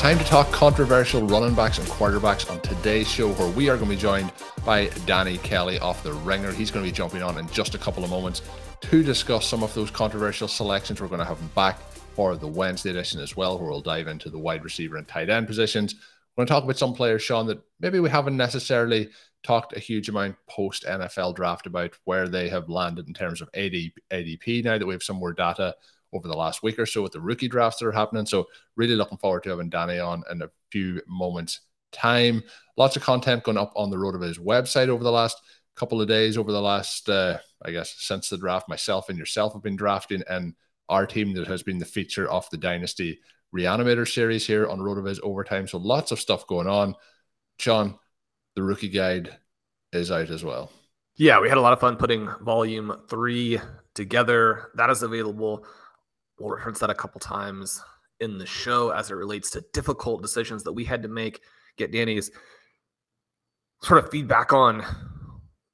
Time to talk controversial running backs and quarterbacks on today's show, where we are going to be joined by Danny Kelly off the ringer. He's going to be jumping on in just a couple of moments to discuss some of those controversial selections. We're going to have him back for the Wednesday edition as well, where we'll dive into the wide receiver and tight end positions. We're going to talk about some players, Shawn, that maybe we haven't necessarily talked a huge amount post NFL draft about where they have landed in terms of AD, ADP now that we have some more data over the last week or so with the rookie drafts that are happening. So, really looking forward to having Danny on in a few moments' time. Lots of content going up on the RotoViz website over the last couple of days, over the last, uh, I guess, since the draft. Myself and yourself have been drafting, and our team that has been the feature of the Dynasty Reanimator series here on RotoViz Overtime. So lots of stuff going on. Shawn, the rookie guide is out as well. Yeah, we had a lot of fun putting volume three together. That is available. We'll reference that a couple times in the show as it relates to difficult decisions that we had to make. Get Danny's sort of feedback on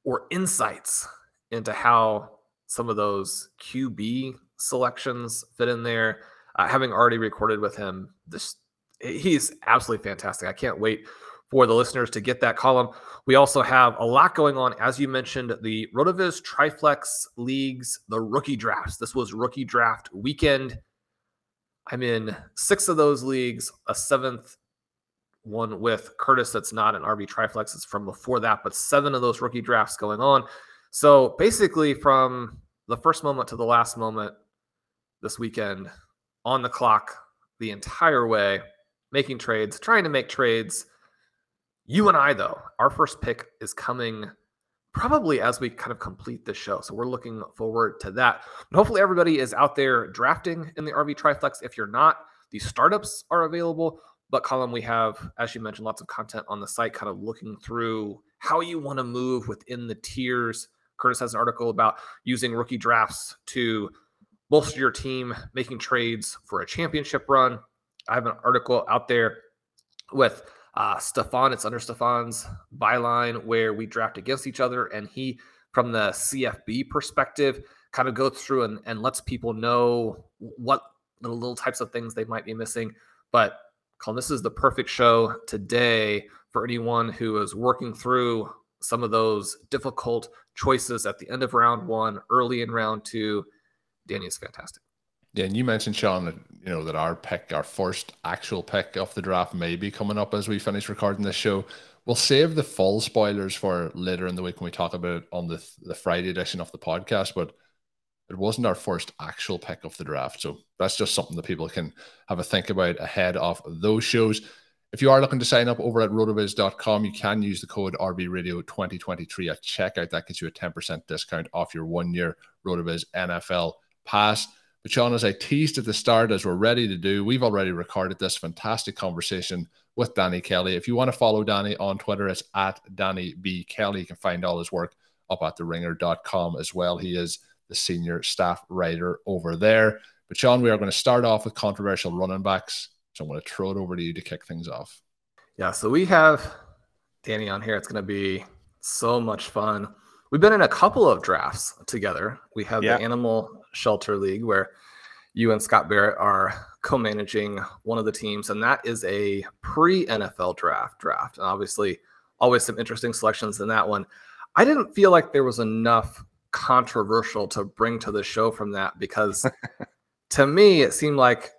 or insights into how some of those QB selections fit in there. Uh, having already recorded with him, this he's absolutely fantastic. I can't wait for the listeners to get that column. We also have a lot going on, as you mentioned, the Rotoviz Triflex leagues, the rookie drafts. This was rookie draft weekend. I'm in six of those leagues, a seventh one with Curtis that's not an RV Triflex. It's from before that, but seven of those rookie drafts going on. So basically, from the first moment to the last moment this weekend, on the clock the entire way, making trades, trying to make trades. You and I, though, our first pick is coming probably as we kind of complete the show. So we're looking forward to that. But hopefully, everybody is out there drafting in the RV Triflex. If you're not, the startups are available. But, Colm, we have, as you mentioned, lots of content on the site, kind of looking through how you want to move within the tiers. Curtis has an article about using rookie drafts to bolster your team, making trades for a championship run. I have an article out there with uh, Stefan. It's under Stefan's byline where we draft against each other, and he, from the CFB perspective, kind of goes through and, and lets people know what little types of things they might be missing. But Colm, this is the perfect show today for anyone who is working through some of those difficult choices at the end of round one, early in round two. Danny is fantastic. Yeah, and you mentioned Shawn that you know that our pick, our first actual pick of the draft, may be coming up as we finish recording this show. We'll save the full spoilers for later in the week when we talk about it on the the Friday edition of the podcast. But it wasn't our first actual pick of the draft, so that's just something that people can have a think about ahead of those shows. If you are looking to sign up over at rotoviz.com, you can use the code RVRadio2023 at checkout. That gets you a 10% discount off your one year Rotoviz NFL pass. But Shawn, as I teased at the start, as we're ready to do, we've already recorded this fantastic conversation with Danny Kelly. If you want to follow Danny on Twitter, it's at Danny B. Kelly. You can find all his work up at theringer.com as well. He is the senior staff writer over there. But Shawn, we are going to start off with controversial running backs. So I'm going to throw it over to you to kick things off. Yeah, so we have Danny on here. It's going to be so much fun. We've been in a couple of drafts together. We have Yeah. the Animal Shelter League where you and Scott Barrett are co-managing one of the teams, and that is a pre-NFL draft draft. And obviously, always some interesting selections in that one. I didn't feel like there was enough controversial to bring to the show from that because to me it seemed like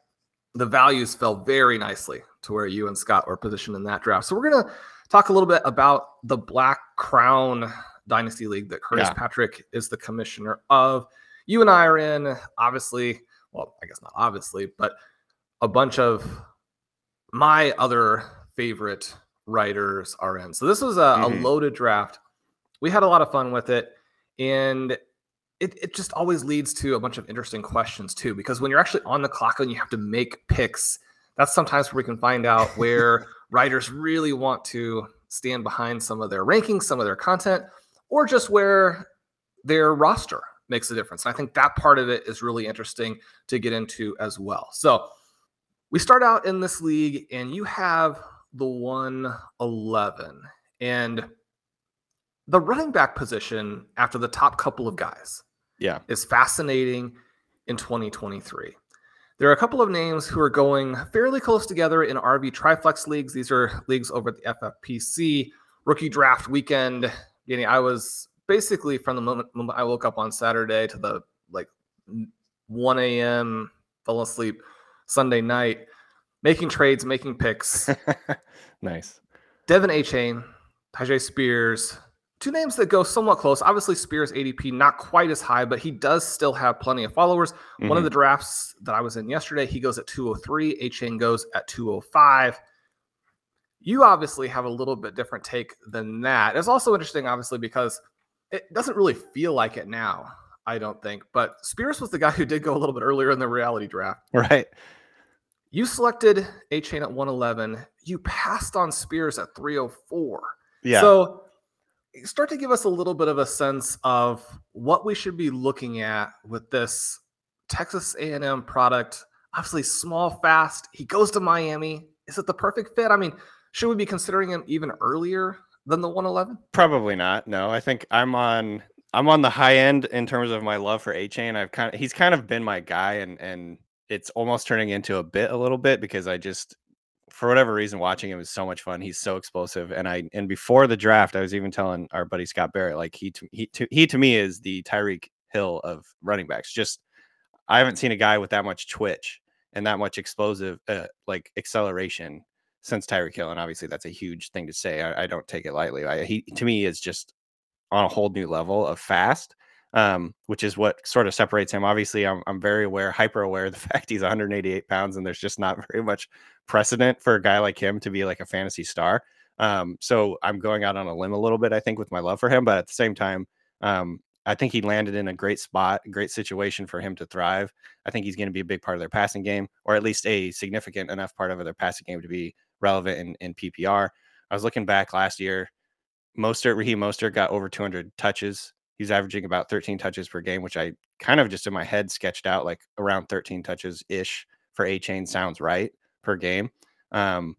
the values fell very nicely to where you and Scott were positioned in that draft. So we're gonna talk a little bit about the Black Crown Dynasty League that Curtis Yeah. Patrick is the commissioner of. You and I are in, obviously, well, I guess not obviously, but a bunch of my other favorite writers are in. So this was a, a Mhm. loaded draft. We had a lot of fun with it. And it, it just always leads to a bunch of interesting questions too, because when you're actually on the clock and you have to make picks, that's sometimes where we can find out where writers really want to stand behind some of their rankings, some of their content, or just where their roster makes a difference. And I think that part of it is really interesting to get into as well. So we start out in this league, and you have the 111. And the running back position after the top couple of guys Yeah. is fascinating in 2023. There are a couple of names who are going fairly close together in RV Triflex leagues. These are leagues over at the FFPC rookie draft weekend. Danny, I was basically from the moment, I woke up on Saturday to the like 1 a.m. fell asleep Sunday night, making trades, making picks. nice. Devin A. Chain, Tyjae Spears, two names that go somewhat close. Obviously, Spears ADP not quite as high, but he does still have plenty of followers. One of the mm-hmm. drafts that I was in yesterday, he goes at 203. Achane goes at 205. You obviously have a little bit different take than that. It's also interesting, obviously, because it doesn't really feel like it now. I don't think, but Spears was the guy who did go a little bit earlier in the reality draft. Right. You selected Achane at 111. You passed on Spears at 304. Yeah. So start to give us a little bit of a sense of what we should be looking at with this Texas A&M product. Obviously small, fast. He goes to Miami. Is it the perfect fit? I mean, should we be considering him even earlier than the 111? Probably not. No, I think I'm on I'm on the high end in terms of my love for Achane. I've kind of he's kind of been my guy and and it's almost turning into a bit a little bit because I just for whatever reason watching him is so much fun. He's so explosive and I and before the draft I was even telling our buddy Scott Barrett like he to, he to, he to me is the Tyreek Hill of running backs. Just I haven't seen a guy with that much twitch and that much explosive uh, like acceleration since Tyreek Hill, and obviously that's a huge thing to say. I, I don't take it lightly. I, he to me is just on a whole new level of fast, um, which is what sort of separates him. Obviously, I'm I'm very aware, hyper aware of the fact he's 188 pounds, and there's just not very much precedent for a guy like him to be like a fantasy star. Um, so I'm going out on a limb a little bit, I think, with my love for him, but at the same time, um, I think he landed in a great spot, great situation for him to thrive. I think he's going to be a big part of their passing game, or at least a significant enough part of their passing game to be relevant in, in PPR. I was looking back last year. Mostert, Raheem Mostert got over 200 touches. He's averaging about 13 touches per game, which I kind of just in my head sketched out like around 13 touches ish for Achane sounds right per game. Um,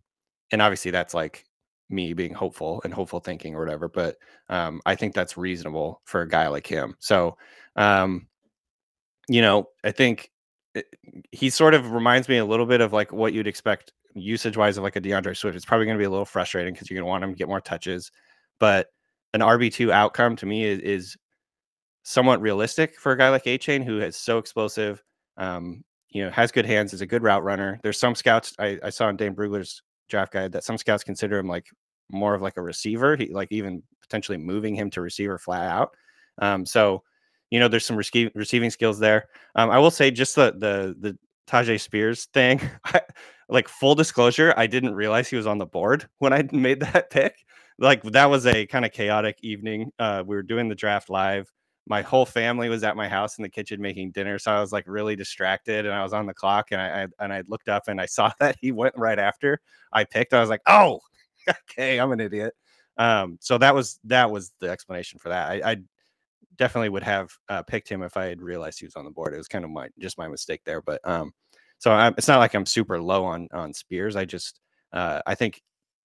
and obviously that's like me being hopeful and hopeful thinking or whatever, but um, I think that's reasonable for a guy like him. So, um, you know, I think it, he sort of reminds me a little bit of like what you'd expect usage wise of like a DeAndre Swift. It's probably going to be a little frustrating because you're going to want him to get more touches, but an RB2 outcome to me is, is somewhat realistic for a guy like Achane who is so explosive, um, you know, has good hands, is a good route runner. There's some scouts I, I saw in Dane Brugler's draft guide that some scouts consider him like more of like a receiver, he, like even potentially moving him to receiver flat out. Um, so, you know, there's some rece- receiving skills there. Um, I will say just the the the Tyjae Spears thing. I, like full disclosure, I didn't realize he was on the board when I made that pick. Like that was a kind of chaotic evening. Uh, we were doing the draft live. My whole family was at my house in the kitchen making dinner, so I was like really distracted, and I was on the clock, and I, I and I looked up and I saw that he went right after I picked. I was like, oh, okay, I'm an idiot. Um, so that was that was the explanation for that. I, I definitely would have uh, picked him if I had realized he was on the board. It was kind of my just my mistake there, but um, so I'm, it's not like I'm super low on on Spears. I just uh, I think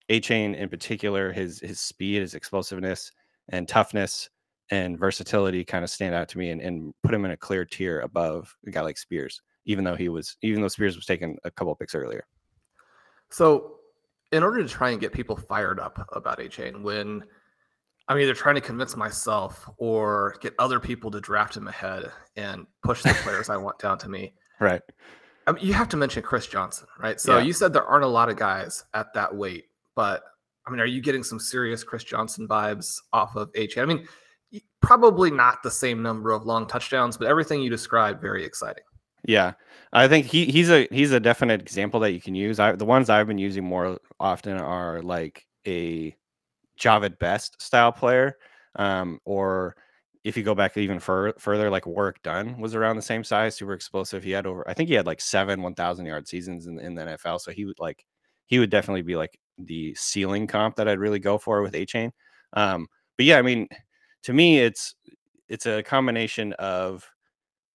Achane in particular, his his speed, his explosiveness, and toughness and versatility kind of stand out to me and, and put him in a clear tier above a guy like Spears, even though he was even though Spears was taken a couple picks earlier. So in order to try and get people fired up about Achane, when I'm either trying to convince myself or get other people to draft him ahead and push the players I want down to me. Right. I mean, you have to mention Chris Johnson, right? So Yeah. you said there aren't a lot of guys at that weight, but I mean, are you getting some serious Chris Johnson vibes off of H? I mean, probably not the same number of long touchdowns, but everything you described very exciting. Yeah, I think he he's a he's a definite example that you can use. I, the ones I've been using more often are like a Jahvid Best style player, um, or if you go back even fur- further, like Warrick Dunn was around the same size, super explosive. He had over, I think he had like seven one thousand yard seasons in, in the NFL. So he would like he would definitely be like the ceiling comp that I'd really go for with Achane. Um, but yeah, I mean, to me, it's it's a combination of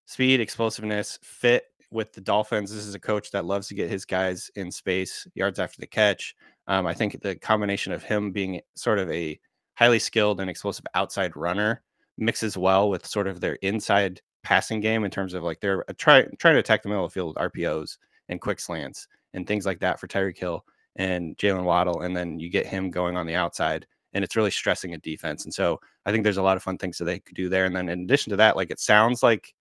speed, explosiveness, fit with the Dolphins. This is a coach that loves to get his guys in space, yards after the catch. Um, I think the combination of him being sort of a highly skilled and explosive outside runner mixes well with sort of their inside passing game in terms of like they're uh, try, trying to attack the middle of the field with RPOs and quick slants and things like that for Tyreek Hill and Jaylen Waddle. And then you get him going on the outside and it's really stressing a defense. And so I think there's a lot of fun things that they could do there. And then in addition to that, like it sounds like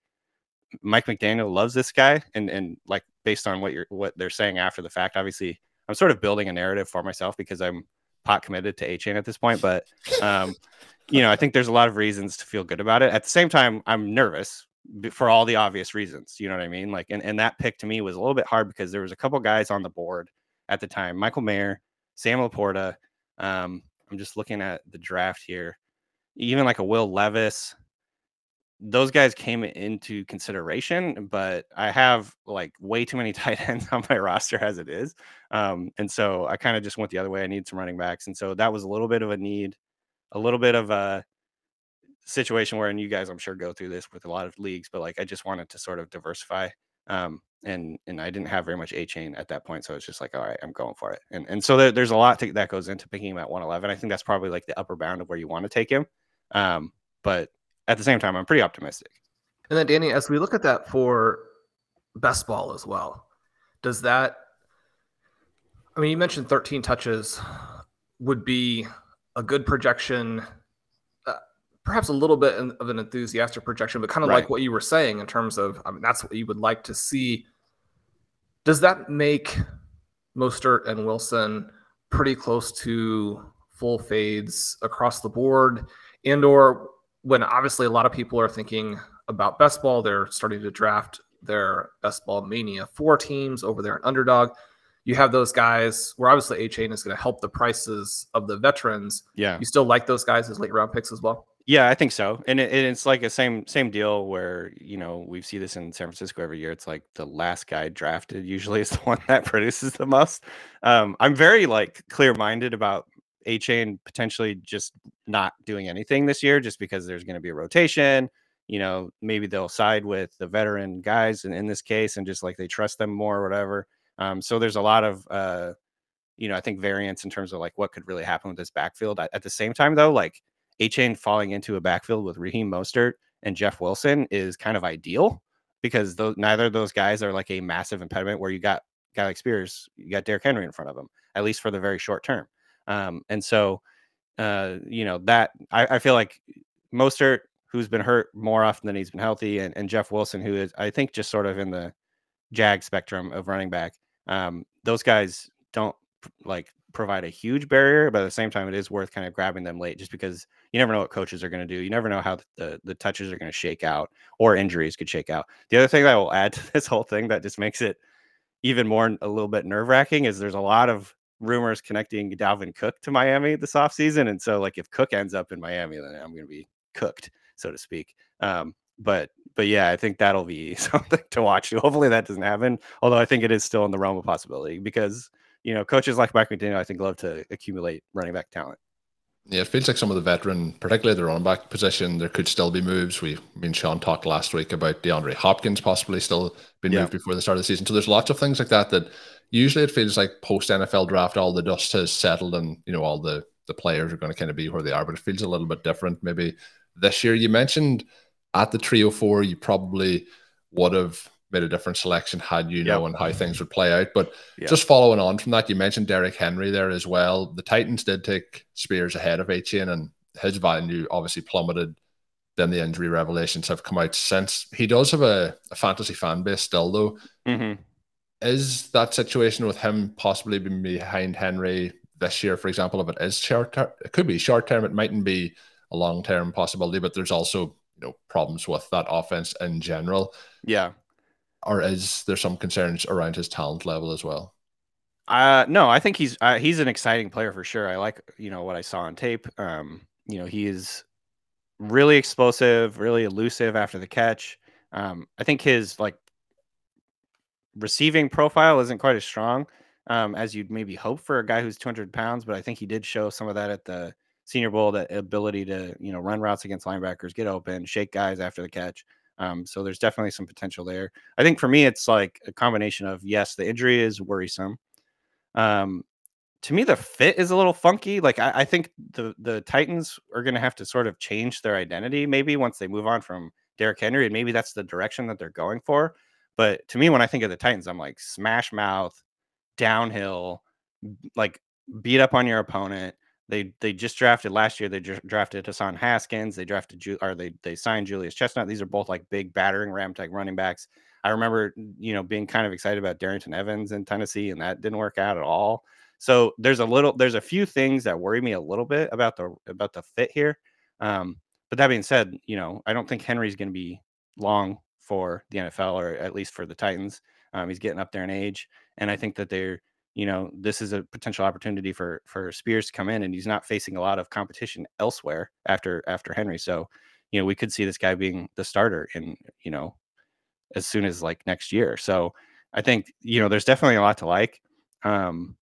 Mike McDaniel loves this guy, and and like based on what you're what they're saying after the fact, obviously I'm sort of building a narrative for myself because I'm pot committed to Achane at this point. But um, you know, I think there's a lot of reasons to feel good about it. At the same time, I'm nervous for all the obvious reasons. You know what I mean? Like, and, and that pick to me was a little bit hard because there was a couple guys on the board at the time: Michael Mayer, Sam Laporta. Um, I'm just looking at the draft here. Even like a Will Levis, those guys came into consideration, but I have like way too many tight ends on my roster as it is. Um, and so I kind of just went the other way. I need some running backs. And so that was a little bit of a need, a little bit of a situation where, and you guys, I'm sure, go through this with a lot of leagues, but like I just wanted to sort of diversify. Um, and and I didn't have very much Achane at that point, so it's just like, all right, I'm going for it. And and so there, there's a lot to, that goes into picking him at 111. I think that's probably like the upper bound of where you want to take him. Um, but at the same time, I'm pretty optimistic. And then, Danny, as we look at that for best ball as well, does that? I mean, you mentioned 13 touches would be a good projection, uh, perhaps a little bit of an enthusiastic projection, but kind of like what you were saying in terms of, I mean, that's what you would like to see. Does that make Mostert and Wilson pretty close to full fades across the board? And or when obviously a lot of people are thinking about best ball, they're starting to draft their best ball mania four teams over there in underdog. You have those guys where obviously Achane is going to help the prices of the veterans. Yeah. You still like those guys as late round picks as well? Yeah, I think so. And it, it's like a same same deal where you know we see this in San Francisco every year. It's like the last guy drafted usually is the one that produces the most. Um, I'm very like clear minded about Achane potentially just not doing anything this year, just because there's going to be a rotation. You know, maybe they'll side with the veteran guys, and in this case, and just like they trust them more or whatever. Um, so there's a lot of uh, you know, I think variance in terms of like what could really happen with this backfield. At, the same time, though, like Achane falling into a backfield with Raheem Mostert and Jeff Wilson is kind of ideal because those neither of those guys are like a massive impediment where you got guy like Spears, you got Derrick Henry in front of him, at least for the very short term. Um, and so uh, you know, that I, I feel like Mostert, who's been hurt more often than he's been healthy, and, and Jeff Wilson, who is I think just sort of in the jag spectrum of running back. Um, those guys don't like provide a huge barrier, but at the same time, it is worth kind of grabbing them late just because you never know what coaches are going to do. You never know how the, the touches are going to shake out or injuries could shake out. The other thing that I will add to this whole thing that just makes it even more a little bit nerve wracking is there's a lot of rumors connecting Dalvin Cook to Miami this offseason. And so, like, if Cook ends up in Miami, then I'm going to be cooked, so to speak. Um, but but yeah, I think that'll be something to watch. Hopefully that doesn't happen. Although I think it is still in the realm of possibility because you know coaches like Mike McDaniel, I think, love to accumulate running back talent. Yeah, it feels like some of the veteran, particularly the running back position, there could still be moves. We, I mean, Shawn talked last week about DeAndre Hopkins possibly still being Yeah. moved before the start of the season. So there's lots of things like that that usually it feels like post NFL draft, all the dust has settled and you know all the the players are going to kind of be where they are, but it feels a little bit different. Maybe this year, you mentioned at the 304, you probably would have made a different selection had you yep. known how things would play out. But yep. just following on from that, you mentioned Derrick Henry there as well. The Titans did take Spears ahead of Achane, and his value obviously plummeted. Then the injury revelations have come out since. He does have a, a fantasy fan base still, though. Mm-hmm. Is that situation with him possibly being behind Henry this year, for example, if it is short term, it could be short term, it mightn't be a long term possibility, but there's also you know problems with that offense in general. Yeah. Or is there some concerns around his talent level as well? Uh no, I think he's uh, he's an exciting player for sure. I like you know what I saw on tape. Um, you know, he is really explosive, really elusive after the catch. Um, I think his like receiving profile isn't quite as strong um, as you'd maybe hope for a guy who's 200 pounds, but I think he did show some of that at the Senior Bowl, that ability to you know run routes against linebackers, get open, shake guys after the catch. Um, so there's definitely some potential there. I think for me, it's like a combination of yes, the injury is worrisome. Um, to me, the fit is a little funky. Like I, I think the the Titans are going to have to sort of change their identity maybe once they move on from Derrick Henry, and maybe that's the direction that they're going for. But to me, when I think of the Titans, I'm like smash mouth, downhill, like beat up on your opponent. They they just drafted last year. They drafted Hassan Haskins. They drafted Ju- or they they signed Julius Chestnut. These are both like big battering ram type running backs. I remember you know being kind of excited about Darrynton Evans in Tennessee, and that didn't work out at all. So there's a little there's a few things that worry me a little bit about the about the fit here. Um, but that being said, you know I don't think Henry's going to be long for the NFL or at least for the Titans. Um, he's getting up there in age, and I think that they're you know this is a potential opportunity for for Spears to come in, and he's not facing a lot of competition elsewhere after after Henry. So you know we could see this guy being the starter in you know as soon as like next year. So I think you know there's definitely a lot to like. Um,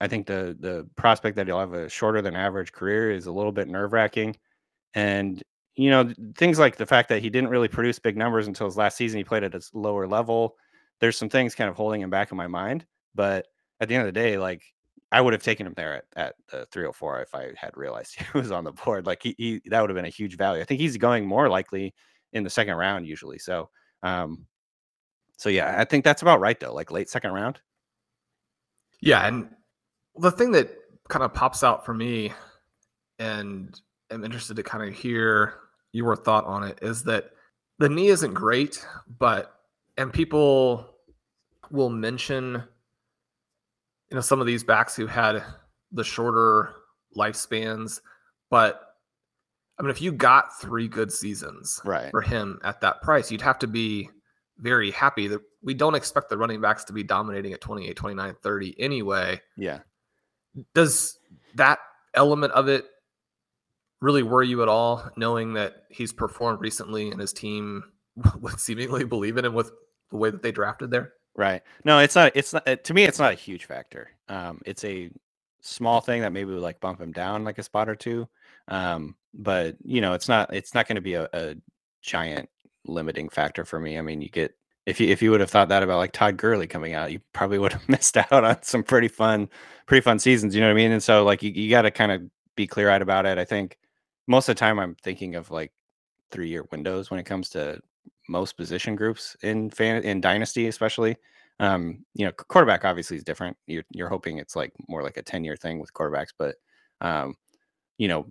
I think the the prospect that he'll have a shorter than average career is a little bit nerve wracking, and you know things like the fact that he didn't really produce big numbers until his last season. He played at a lower level there's some things kind of holding him back in my mind. But at the end of the day, like I would have taken him there at, at the 304 if I had realized he was on the board. Like he, he that would have been a huge value. I think he's going more likely in the second round usually. So um so yeah, I think that's about right though, like late second round. Yeah, and the thing that kind of pops out for me and I'm interested to kind of hear your thought on it is that the knee isn't great, but and people will mention you know some of these backs who had the shorter lifespans but i mean if you got three good seasons right. for him at that price you'd have to be very happy that we don't expect the running backs to be dominating at 28 29 30 anyway yeah does that element of it really worry you at all knowing that he's performed recently and his team would seemingly believe in him with the way that they drafted there? Right. No, it's not. It's not. To me, it's not a huge factor. Um, it's a small thing that maybe would like bump him down like a spot or two. Um, but you know, it's not. It's not going to be a, a giant limiting factor for me. I mean, you get if you if you would have thought that about like Todd Gurley coming out, you probably would have missed out on some pretty fun, pretty fun seasons. You know what I mean? And so like you, you got to kind of be clear eyed about it. I think most of the time I'm thinking of like three year windows when it comes to most position groups in fan in dynasty, especially. Um, you know, quarterback obviously is different. You're you're hoping it's like more like a 10 year thing with quarterbacks, but um, you know,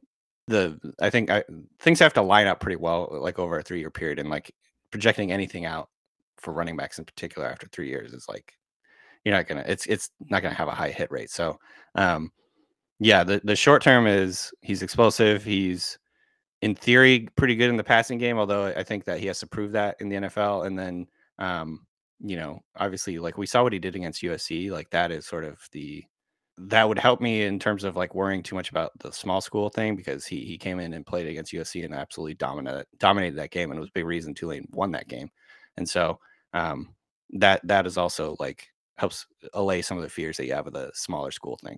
the I think I, things have to line up pretty well, like over a three year period, and like projecting anything out for running backs in particular after three years is like you're not gonna it's it's not gonna have a high hit rate. So um yeah, the the short term is he's explosive, he's in theory, pretty good in the passing game. Although I think that he has to prove that in the NFL. And then, um, you know, obviously, like we saw what he did against USC. Like that is sort of the that would help me in terms of like worrying too much about the small school thing because he he came in and played against USC and absolutely dominated dominated that game and it was a big reason Tulane won that game. And so um, that that is also like helps allay some of the fears that you have of the smaller school thing.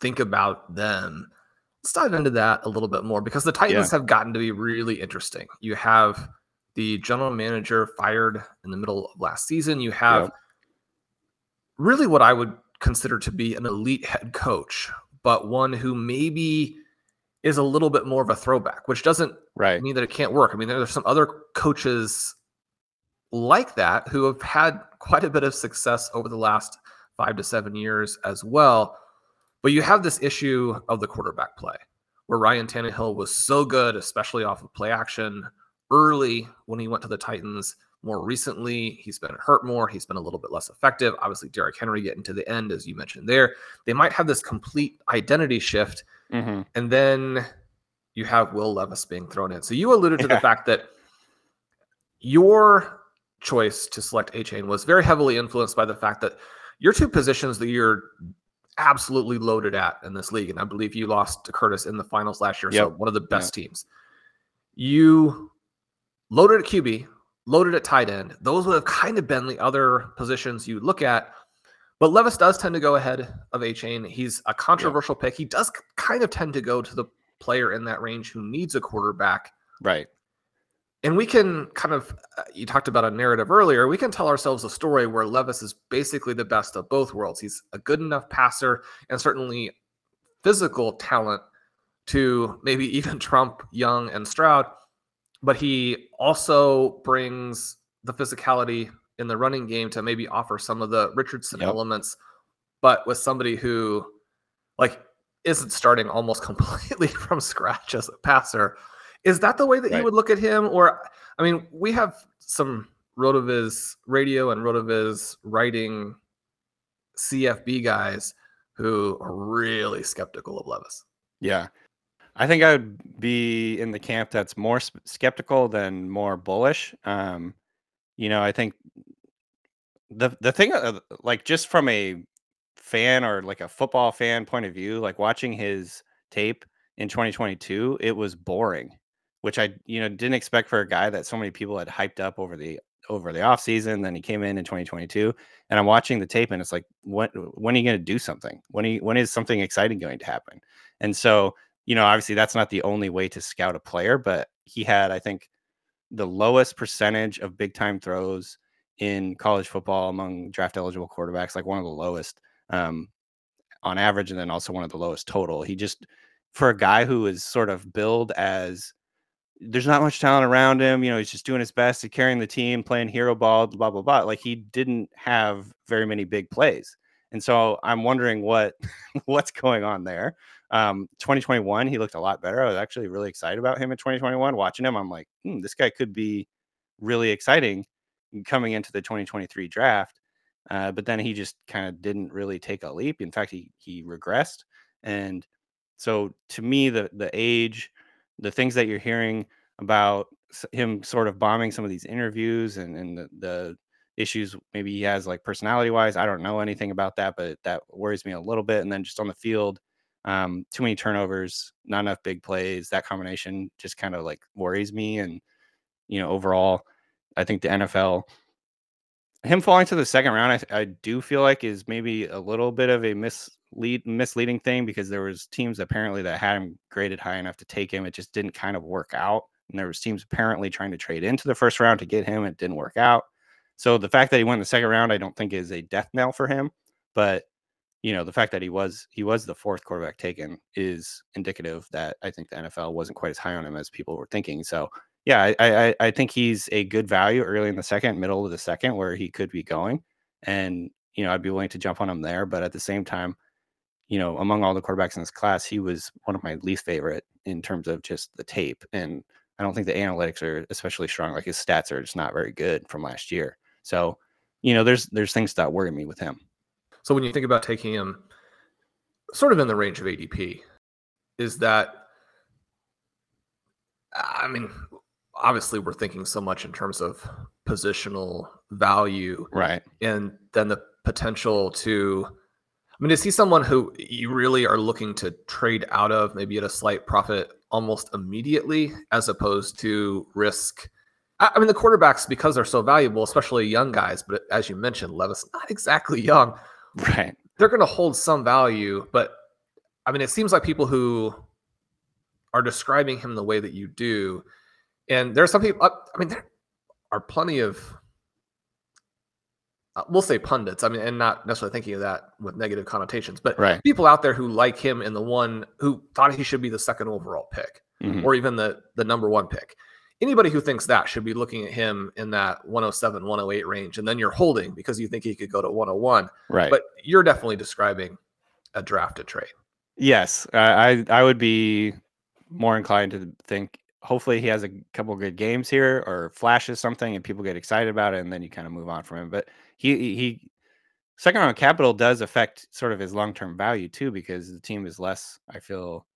think about them. Let's dive into that a little bit more because the Titans Yeah. have gotten to be really interesting. You have the general manager fired in the middle of last season. You have really what I would consider to be an elite head coach, but one who maybe is a little bit more of a throwback, which doesn't Right. mean that it can't work. I mean, there are some other coaches like that who have had quite a bit of success over the last five to seven years as well. But you have this issue of the quarterback play, where Ryan Tannehill was so good, especially off of play action early when he went to the Titans. More recently, he's been hurt more. He's been a little bit less effective. Obviously, Derrick Henry getting to the end, as you mentioned there. They might have this complete identity shift hmm and then you have Will Levis being thrown in. So you alluded to the fact that your choice to select Achane was very heavily influenced by the fact that your two positions that you're absolutely loaded at in this league, and I believe you lost to Curtis in the finals last year, so one of the best teams. You loaded at QB, loaded at tight end. Those would have kind of been the other positions you look at. But Levis does tend to go ahead of Achane. He's a controversial pick. He does kind of tend to go to the player in that range who needs a quarterback. Right. And we can kind of, uh, you talked about a narrative earlier. We can tell ourselves a story where Levis is basically the best of both worlds. He's a good enough passer and certainly physical talent to maybe even trump Young and Stroud, but he also brings the physicality in the running game to maybe offer some of the Richardson Yep. elements, but with somebody who like isn't starting almost completely from scratch as a passer. Is that the way that you would look at him? Or I mean, we have some Rotoviz radio and Rotoviz writing CFB guys who are really skeptical of Levis. Yeah. I think I would be in the camp that's more skeptical than more bullish. Um, you know, I think the the thing, uh, like just from a fan or like a football fan point of view, like watching his tape in 2022, it was boring, which I you know didn't expect for a guy that so many people had hyped up over the over the offseason. Then he came in in 2022, and I'm watching the tape, and it's like, when when are you going to do something? When you, when is something exciting going to happen? And so you know, obviously that's not the only way to scout a player, but he had, I think, the lowest percentage of big time throws in college football among draft eligible quarterbacks, like one of the lowest um, on average, and then also one of the lowest total. He just, for a guy who is sort of billed as there's not much talent around him. You know, he's just doing his best to carrying the team, playing hero ball, blah blah blah. Like he didn't have very many big plays, and so I'm wondering what what's going on there. Um, 2021, he looked a lot better. I was actually really excited about him in 2021. Watching him, I'm like, hmm, this guy could be really exciting coming into the 2023 draft. Uh, but then he just kind of didn't really take a leap. In fact, he he regressed. And so to me, the the age, the things that you're hearing about him sort of bombing some of these interviews and, and the, the issues maybe he has like personality wise. I don't know anything about that, but that worries me a little bit. And then just on the field, um, too many turnovers, not enough big plays. That combination just kind of like worries me. And you know, overall, I think the NFL him falling to the second round, I, I do feel like is maybe a little bit of a mislead misleading thing because there was teams apparently that had him graded high enough to take him. It just didn't kind of work out. And there was teams apparently trying to trade into the first round to get him. It didn't work out. So the fact that he went in the second round, I don't think is a death knell for him. But you know, the fact that he was he was the fourth quarterback taken is indicative that I think the NFL wasn't quite as high on him as people were thinking. So yeah, I, I, I think he's a good value early in the second, middle of the second, where he could be going, and you know I'd be willing to jump on him there. But at the same time, you know, among all the quarterbacks in this class, he was one of my least favorite in terms of just the tape, and I don't think the analytics are especially strong. Like his stats are just not very good from last year. So, you know, there's there's things that worry me with him. So when you think about taking him, sort of in the range of ADP, is that I mean, obviously we're thinking so much in terms of positional value right and then the potential to i mean is he someone who you really are looking to trade out of maybe at a slight profit almost immediately as opposed to risk i mean the quarterbacks because they're so valuable especially young guys but as you mentioned levis not exactly young right. they're going to hold some value but i mean it seems like people who are describing him the way that you do and there are some people, uh, I mean, there are plenty of, uh, we'll say pundits. I mean, and not necessarily thinking of that with negative connotations, but right. people out there who like him in the one who thought he should be the second overall pick mm-hmm. or even the, the number one pick. Anybody who thinks that should be looking at him in that 107, 108 range. And then you're holding because you think he could go to 101. Right. But you're definitely describing a drafted trade. Yes. I, I would be more inclined to think hopefully he has a couple good games here or flashes something and people get excited about it and then you kind of move on from him. But he he second round capital does affect sort of his long term value too because the team is less, I feel,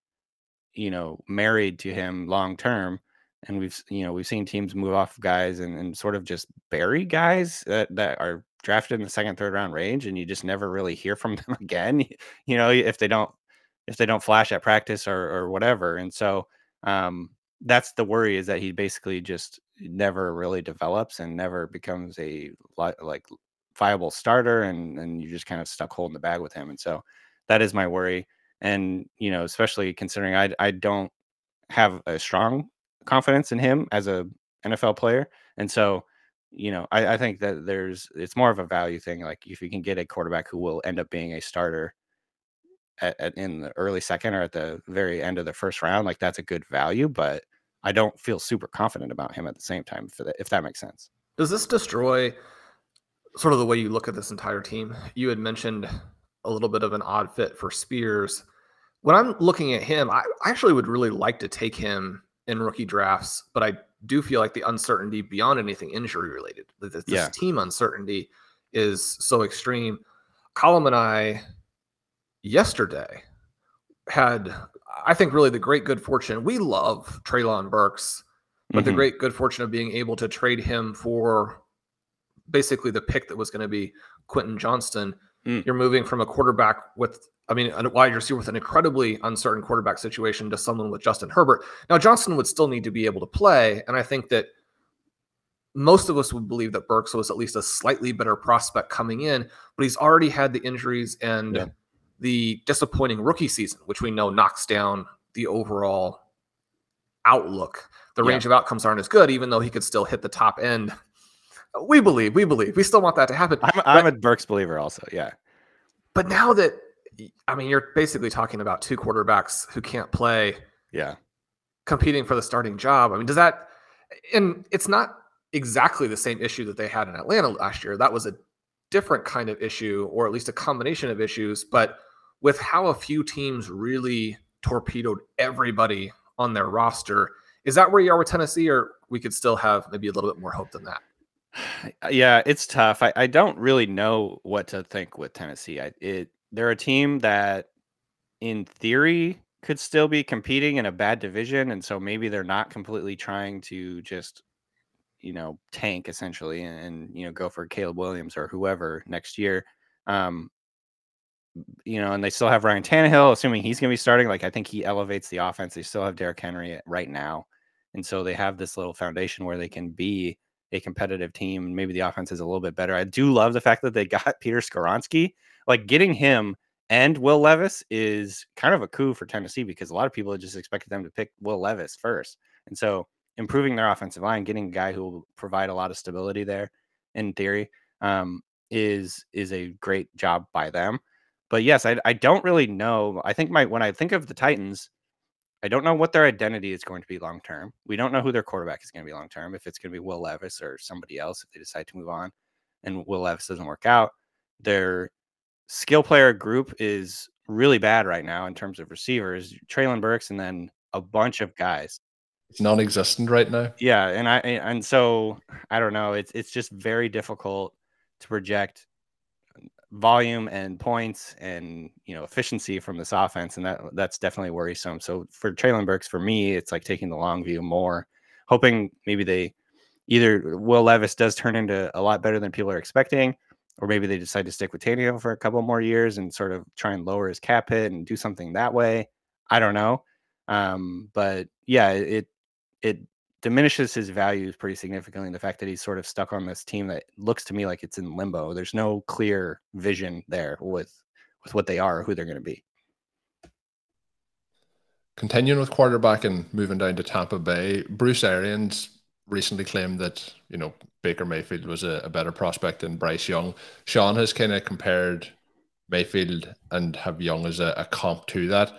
you know, married to him long term. And we've you know we've seen teams move off guys and, and sort of just bury guys that, that are drafted in the second third round range and you just never really hear from them again. You know if they don't if they don't flash at practice or or whatever. And so um, that's the worry is that he basically just never really develops and never becomes a like viable starter and and you're just kind of stuck holding the bag with him and so that is my worry and you know especially considering I I don't have a strong confidence in him as a NFL player and so you know I, I think that there's it's more of a value thing like if you can get a quarterback who will end up being a starter at, at, in the early second or at the very end of the first round like that's a good value but I don't feel super confident about him at the same time, if that, if that makes sense. Does this destroy sort of the way you look at this entire team? You had mentioned a little bit of an odd fit for Spears. When I'm looking at him, I, actually would really like to take him in rookie drafts, but I do feel like the uncertainty beyond anything injury related, this yeah. team uncertainty is so extreme. Colm and I yesterday had I think really the great good fortune. We love Treylon Burks, but mm-hmm. the great good fortune of being able to trade him for basically the pick that was going to be Quentin Johnston. Mm. You're moving from a quarterback with, I mean, a wide receiver with an incredibly uncertain quarterback situation to someone with Justin Herbert. Now, Johnston would still need to be able to play. And I think that most of us would believe that Burks was at least a slightly better prospect coming in, but he's already had the injuries and yeah the disappointing rookie season, which we know knocks down the overall outlook. The range yeah. of outcomes aren't as good, even though he could still hit the top end. We believe, we believe, we still want that to happen. I'm, but, I'm a Burks believer, also. Yeah. But now that, I mean, you're basically talking about two quarterbacks who can't play. Yeah. competing for the starting job. I mean, does that, and it's not exactly the same issue that they had in Atlanta last year. That was a different kind of issue, or at least a combination of issues. But with how a few teams really torpedoed everybody on their roster, is that where you are with Tennessee, or we could still have maybe a little bit more hope than that? Yeah, it's tough. I, I don't really know what to think with Tennessee. I, it they're a team that, in theory, could still be competing in a bad division, and so maybe they're not completely trying to just, you know, tank essentially and, and you know go for Caleb Williams or whoever next year. Um, you know, and they still have Ryan Tannehill, assuming he's going to be starting. Like I think he elevates the offense. They still have Derrick Henry right now, and so they have this little foundation where they can be a competitive team. Maybe the offense is a little bit better. I do love the fact that they got Peter Skoronski. Like getting him and Will Levis is kind of a coup for Tennessee because a lot of people just expected them to pick Will Levis first. And so improving their offensive line, getting a guy who will provide a lot of stability there in theory um, is is a great job by them. But yes, I, I don't really know. I think my when I think of the Titans, I don't know what their identity is going to be long term. We don't know who their quarterback is going to be long term. If it's going to be Will Levis or somebody else, if they decide to move on, and Will Levis doesn't work out, their skill player group is really bad right now in terms of receivers. Treylon Burks and then a bunch of guys. It's non-existent right now. Yeah, and I and so I don't know. It's it's just very difficult to project volume and points and you know efficiency from this offense, and that that's definitely worrisome. So for Treylon Burks, for me, it's like taking the long view more, hoping maybe they either Will Levis does turn into a lot better than people are expecting, or maybe they decide to stick with Tannehill for a couple more years and sort of try and lower his cap hit and do something that way. I don't know, um, but yeah, it it diminishes his values pretty significantly. The fact that he's sort of stuck on this team that looks to me like it's in limbo. There's no clear vision there with with what they are who they're going to be. Continuing with quarterback and moving down to Tampa Bay, Bruce Arians recently claimed that you know Baker Mayfield was a, a better prospect than Bryce Young. Shawn has kind of compared Mayfield and have Young as a, a comp to that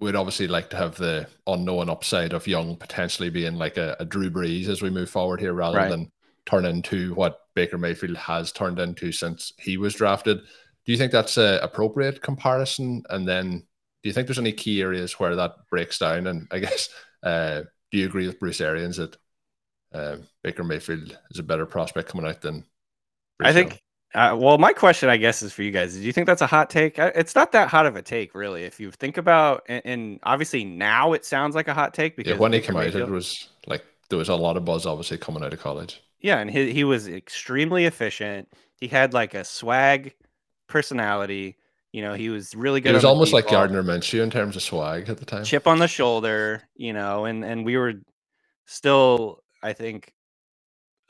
we'd obviously like to have the unknown upside of Young potentially being like a, a Drew Brees as we move forward here, rather right. than turn into what Baker Mayfield has turned into since he was drafted. Do you think that's a appropriate comparison? And then do you think there's any key areas where that breaks down? And I guess uh, do you agree with Bruce Arians that uh, Baker Mayfield is a better prospect coming out than? Bruce I think Young? Uh, well, my question, I guess, is for you guys. Do you think that's a hot take? It's not that hot of a take, really. If you think about, and, and obviously now it sounds like a hot take because yeah, when he came out, it was like there was a lot of buzz, obviously, coming out of college. Yeah, and he he was extremely efficient. He had like a swag personality. You know, he was really good. It was almost like Gardner Minshew in terms of swag at the time. Chip on the shoulder, you know, and and we were still, I think,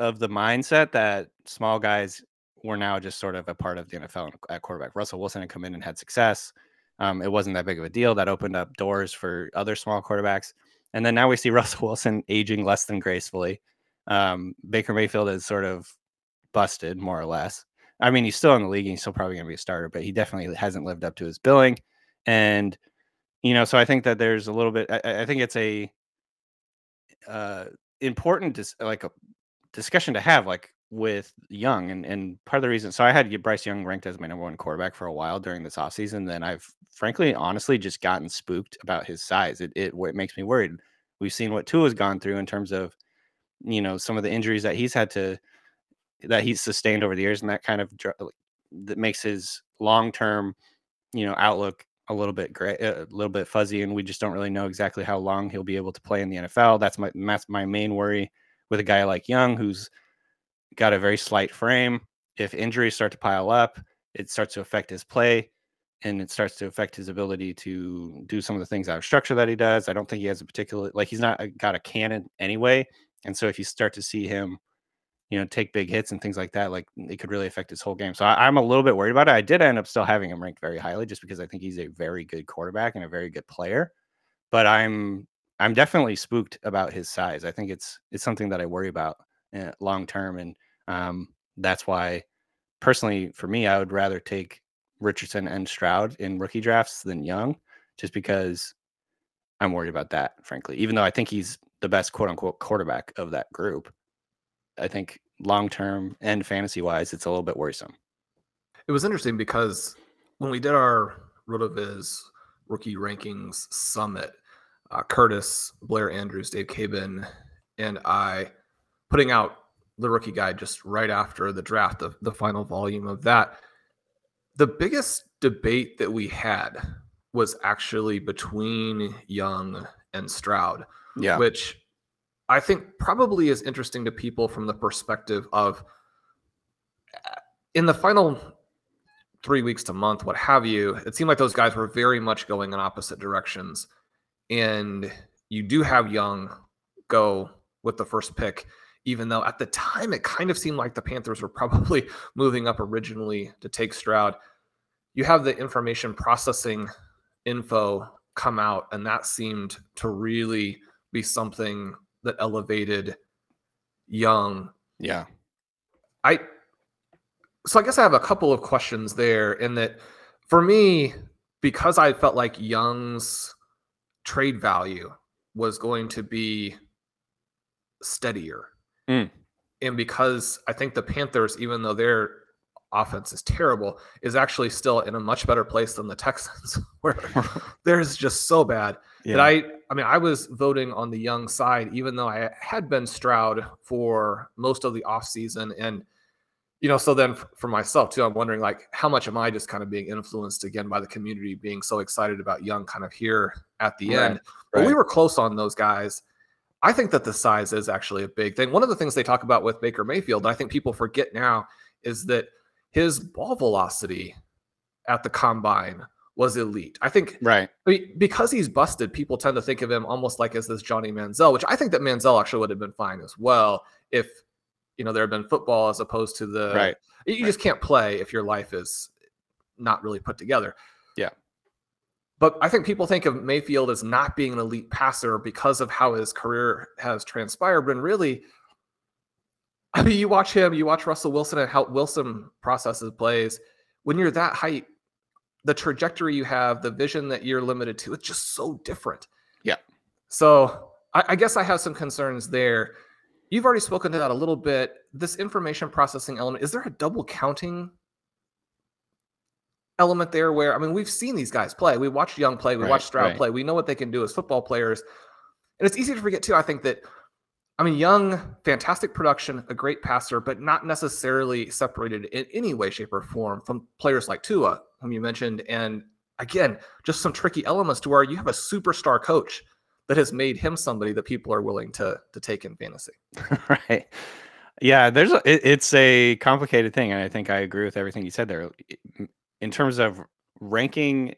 of the mindset that small guys were now just sort of a part of the NFL at quarterback. Russell Wilson had come in and had success. Um, it wasn't that big of a deal. That opened up doors for other small quarterbacks. And then now we see Russell Wilson aging less than gracefully. Um, Baker Mayfield is sort of busted, more or less. I mean, he's still in the league and he's still probably going to be a starter, but he definitely hasn't lived up to his billing. And, you know, so I think that there's a little bit, I, I think it's a uh, important, dis- like a discussion to have. Like, with Young, and and part of the reason. So I had Bryce Young ranked as my number one quarterback for a while during this offseason. Then I've frankly, honestly, just gotten spooked about his size. It it, it makes me worried. We've seen what Tua has gone through in terms of, you know, some of the injuries that he's had to that he's sustained over the years, and that kind of that makes his long term, you know, outlook a little bit gray, a little bit fuzzy, and we just don't really know exactly how long he'll be able to play in the NFL. That's my that's my main worry with a guy like Young, who's got a very slight frame. If injuries start to pile up, it starts to affect his play and it starts to affect his ability to do some of the things out of structure that he does. I don't think he has a particular like he's not got a cannon anyway. And so if you start to see him, you know, take big hits and things like that, like it could really affect his whole game. So I, am a little bit worried about it. I did end up still having him ranked very highly just because I think he's a very good quarterback and a very good player. But I'm I'm definitely spooked about his size. I think it's it's something that I worry about uh, long term, and um, that's why, personally, for me, I would rather take Richardson and Stroud in rookie drafts than Young, just because I'm worried about that, frankly. Even though I think he's the best quote unquote quarterback of that group, I think long term and fantasy wise, it's a little bit worrisome. It was interesting because when we did our RotoViz rookie rankings summit, uh, Curtis, Blair Andrews, Dave Caban, and I putting out the rookie guide just right after the draft, the, the final volume of that. The biggest debate that we had was actually between Young and Stroud, Yeah. which I think probably is interesting to people from the perspective of in the final three weeks to month, what have you, it seemed like those guys were very much going in opposite directions. And you do have Young go with the first pick, even though at the time it kind of seemed like the Panthers were probably moving up originally to take Stroud. You have the information processing info come out, and that seemed to really be something that elevated Young Yeah. I so I guess I have a couple of questions there in that for me, because I felt like Young's trade value was going to be steadier. Mm. And because I think the Panthers, even though their offense is terrible, is actually still in a much better place than the Texans, where theirs is just so bad. That I I mean I was voting on the young side even though I had been Stroud for most of the offseason. And you know so then for myself too I'm wondering like how much am I just kind of being influenced again by the community being so excited about young kind of here at the Right, end? But we were close on those guys I think that the size is actually a big thing one of the things they talk about with Baker Mayfield I think people forget now is that his ball velocity at the combine was elite I think right. I mean, because he's busted, people tend to think of him almost like as this Johnny Manziel, which I think that Manziel actually would have been fine as well if you know there had been football as opposed to the Right. You just can't play if your life is not really put together. But I think people think of Mayfield as not being an elite passer because of how his career has transpired. When really, I mean, you watch him, you watch Russell Wilson and how Wilson processes plays. When you're that height, the trajectory you have, the vision that you're limited to, it's just so different. Yeah. So I, I guess I have some concerns there. You've already spoken to that a little bit. This information processing element, is there a double counting element there where I mean we've seen these guys play. We watched Young play, we Right, watched Stroud right. play. We know what they can do as football players. And it's easy to forget too. I think that I mean Young, fantastic production, a great passer, but not necessarily separated in any way, shape, or form from players like Tua, whom you mentioned. And again, just some tricky elements to where you have a superstar coach that has made him somebody that people are willing to to take in fantasy. right. Yeah, there's a, it, it's a complicated thing, and I think I agree with everything you said there. In terms of ranking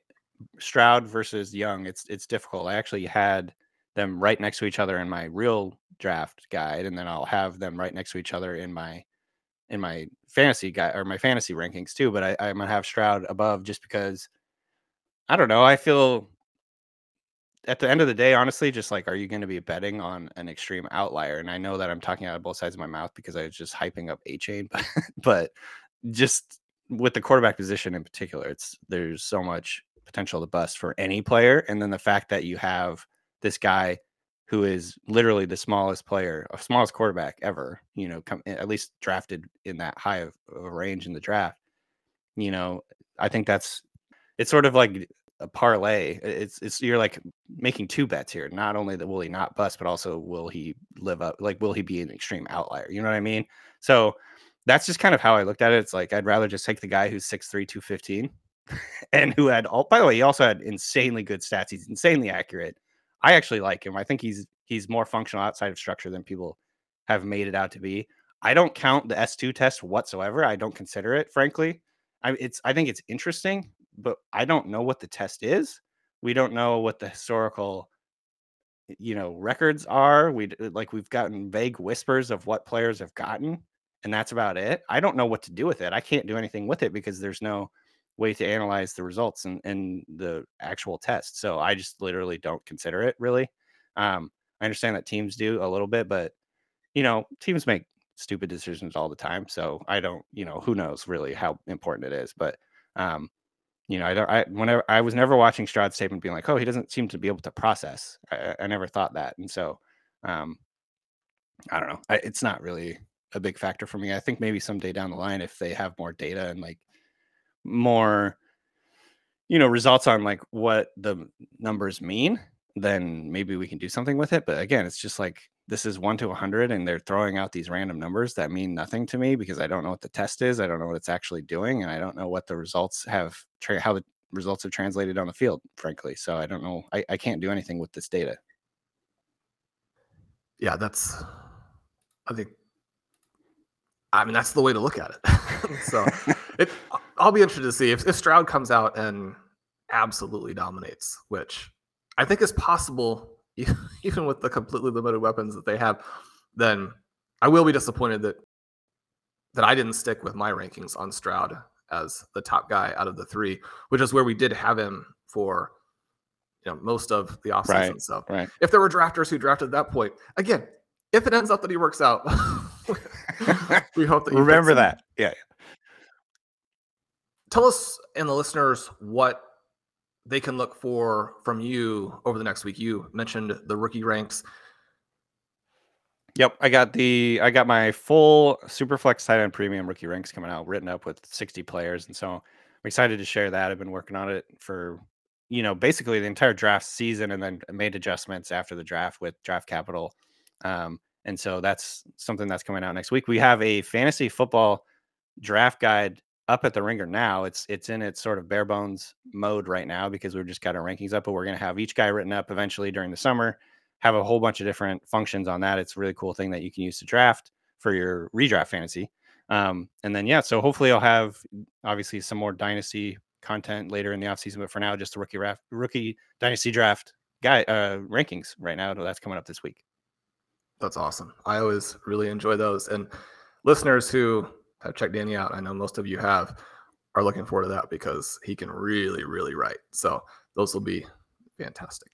Stroud versus Young, it's it's difficult. I actually had them right next to each other in my real draft guide, and then I'll have them right next to each other in my in my fantasy guide or my fantasy rankings too. But I, I'm gonna have Stroud above just because I don't know. I feel at the end of the day, honestly, just like, are you going to be betting on an extreme outlier? And I know that I'm talking out of both sides of my mouth because I was just hyping up Achane, but, but just with the quarterback position in particular, it's there's so much potential to bust for any player. And then the fact that you have this guy who is literally the smallest player, smallest quarterback ever, you know, come at least drafted in that high of, of a range in the draft. You know, I think that's it's sort of like a parlay. It's it's you're like making two bets here. Not only that will he not bust, but also will he live up? Like, will he be an extreme outlier? You know what I mean? So that's just kind of how I looked at it. It's like I'd rather just take the guy who's 6'3, 215 and who had all by the way, he also had insanely good stats. He's insanely accurate. I actually like him. I think he's he's more functional outside of structure than people have made it out to be. I don't count the S2 test whatsoever. I don't consider it, frankly. I it's I think it's interesting, but I don't know what the test is. We don't know what the historical you know records are. We like we've gotten vague whispers of what players have gotten, and that's about it. I don't know what to do with it. I can't do anything with it because there's no way to analyze the results and, the actual test. So I just literally don't consider it really. Um, I understand that teams do a little bit, but you know, teams make stupid decisions all the time. So I don't, you know, who knows really how important it is. But um, you know, I don't. I whenever I was never watching Stroud's tape and being like, oh, he doesn't seem to be able to process. I, I never thought that, and so um, I don't know. I, it's not really a big factor for me. I think maybe someday down the line, if they have more data and like more, you know, results on like what the numbers mean, then maybe we can do something with it. But again, it's just like this is one to 100 and they're throwing out these random numbers that mean nothing to me because I don't know what the test is. I don't know what it's actually doing. And I don't know what the results have, tra- how the results have translated on the field, frankly. So I don't know. I, I can't do anything with this data. Yeah, that's, I think, I mean, that's the way to look at it. so it, I'll be interested to see if, if Stroud comes out and absolutely dominates, which I think is possible even with the completely limited weapons that they have, then I will be disappointed that that I didn't stick with my rankings on Stroud as the top guy out of the three, which is where we did have him for you know most of the offseason. Right, so right. if there were drafters who drafted at that point, again, if it ends up that he works out, we hope that you remember that. Yeah. Tell us and the listeners what they can look for from you over the next week. You mentioned the rookie ranks. Yep, I got the I got my full Superflex tight end premium rookie ranks coming out, written up with 60 players, and so I'm excited to share that. I've been working on it for you know basically the entire draft season, and then made adjustments after the draft with Draft Capital, um, and so that's something that's coming out next week. We have a fantasy football draft guide up at the ringer now. It's it's in its sort of bare bones mode right now because we've just got our rankings up, but we're gonna have each guy written up eventually during the summer. Have a whole bunch of different functions on that. It's a really cool thing that you can use to draft for your redraft fantasy. Um, and then yeah, so hopefully I'll have obviously some more dynasty content later in the offseason, but for now, just the rookie draft, rookie dynasty draft guy uh, rankings right now. That's coming up this week. That's awesome. I always really enjoy those. And listeners who have checked Danny out, I know most of you have, are looking forward to that because he can really, really write. So those will be fantastic.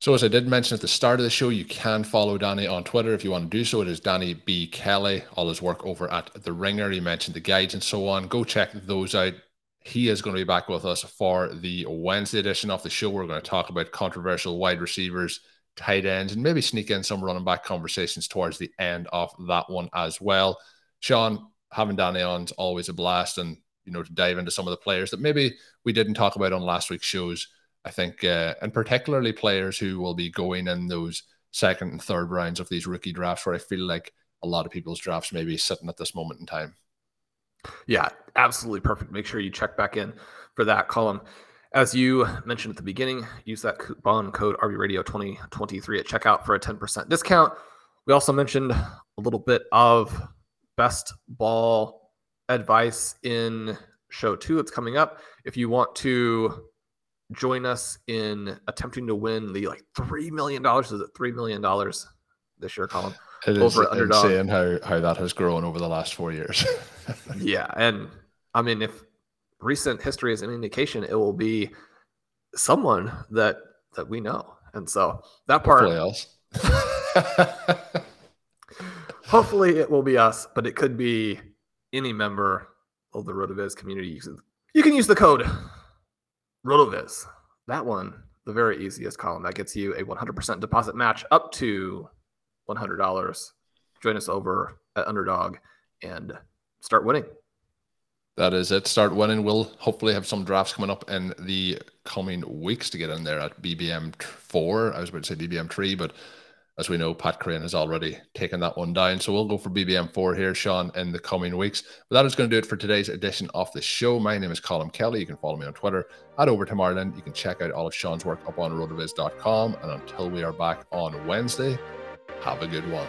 So, as I did mention at the start of the show, you can follow Danny on Twitter if you want to do so. It is Danny B. Kelly. All his work over at The Ringer. He mentioned the guides and so on. Go check those out. He is going to be back with us for the Wednesday edition of the show. We're going to talk about controversial wide receivers, tight ends, and maybe sneak in some running back conversations towards the end of that one as well. Shawn, having Danny on is always a blast, and you know to dive into some of the players that maybe we didn't talk about on last week's shows. I think, uh, and particularly players who will be going in those second and third rounds of these rookie drafts, where I feel like a lot of people's drafts may be sitting at this moment in time. Yeah, absolutely perfect. Make sure you check back in for that Colm. As you mentioned at the beginning, use that coupon code RVRadio2023 at checkout for a 10% discount. We also mentioned a little bit of best ball advice in show two. that's coming up. If you want to join us in attempting to win the like three million dollars, is it three million dollars this year, Colm? It is over insane how how that has grown over the last four years. yeah, and I mean, if recent history is an indication, it will be someone that that we know, and so that part. Hopefully else. Hopefully, it will be us, but it could be any member of the RotoViz community. You can use the code RotoViz. That one, the very easiest Colm, that gets you a 100% deposit match up to $100. Join us over at Underdog and start winning. That is it. Start winning. We'll hopefully have some drafts coming up in the coming weeks to get in there at BBM four. I was about to say BBM three, but as we know, Pat Kerrane has already taken that one down. So we'll go for BBM4 here, Shawn, in the coming weeks. But that is going to do it for today's edition of the show. My name is Colm Kelly. You can follow me on Twitter at Overtime Ireland. You can check out all of Shawn's work up on rotoviz.com. And until we are back on Wednesday, have a good one.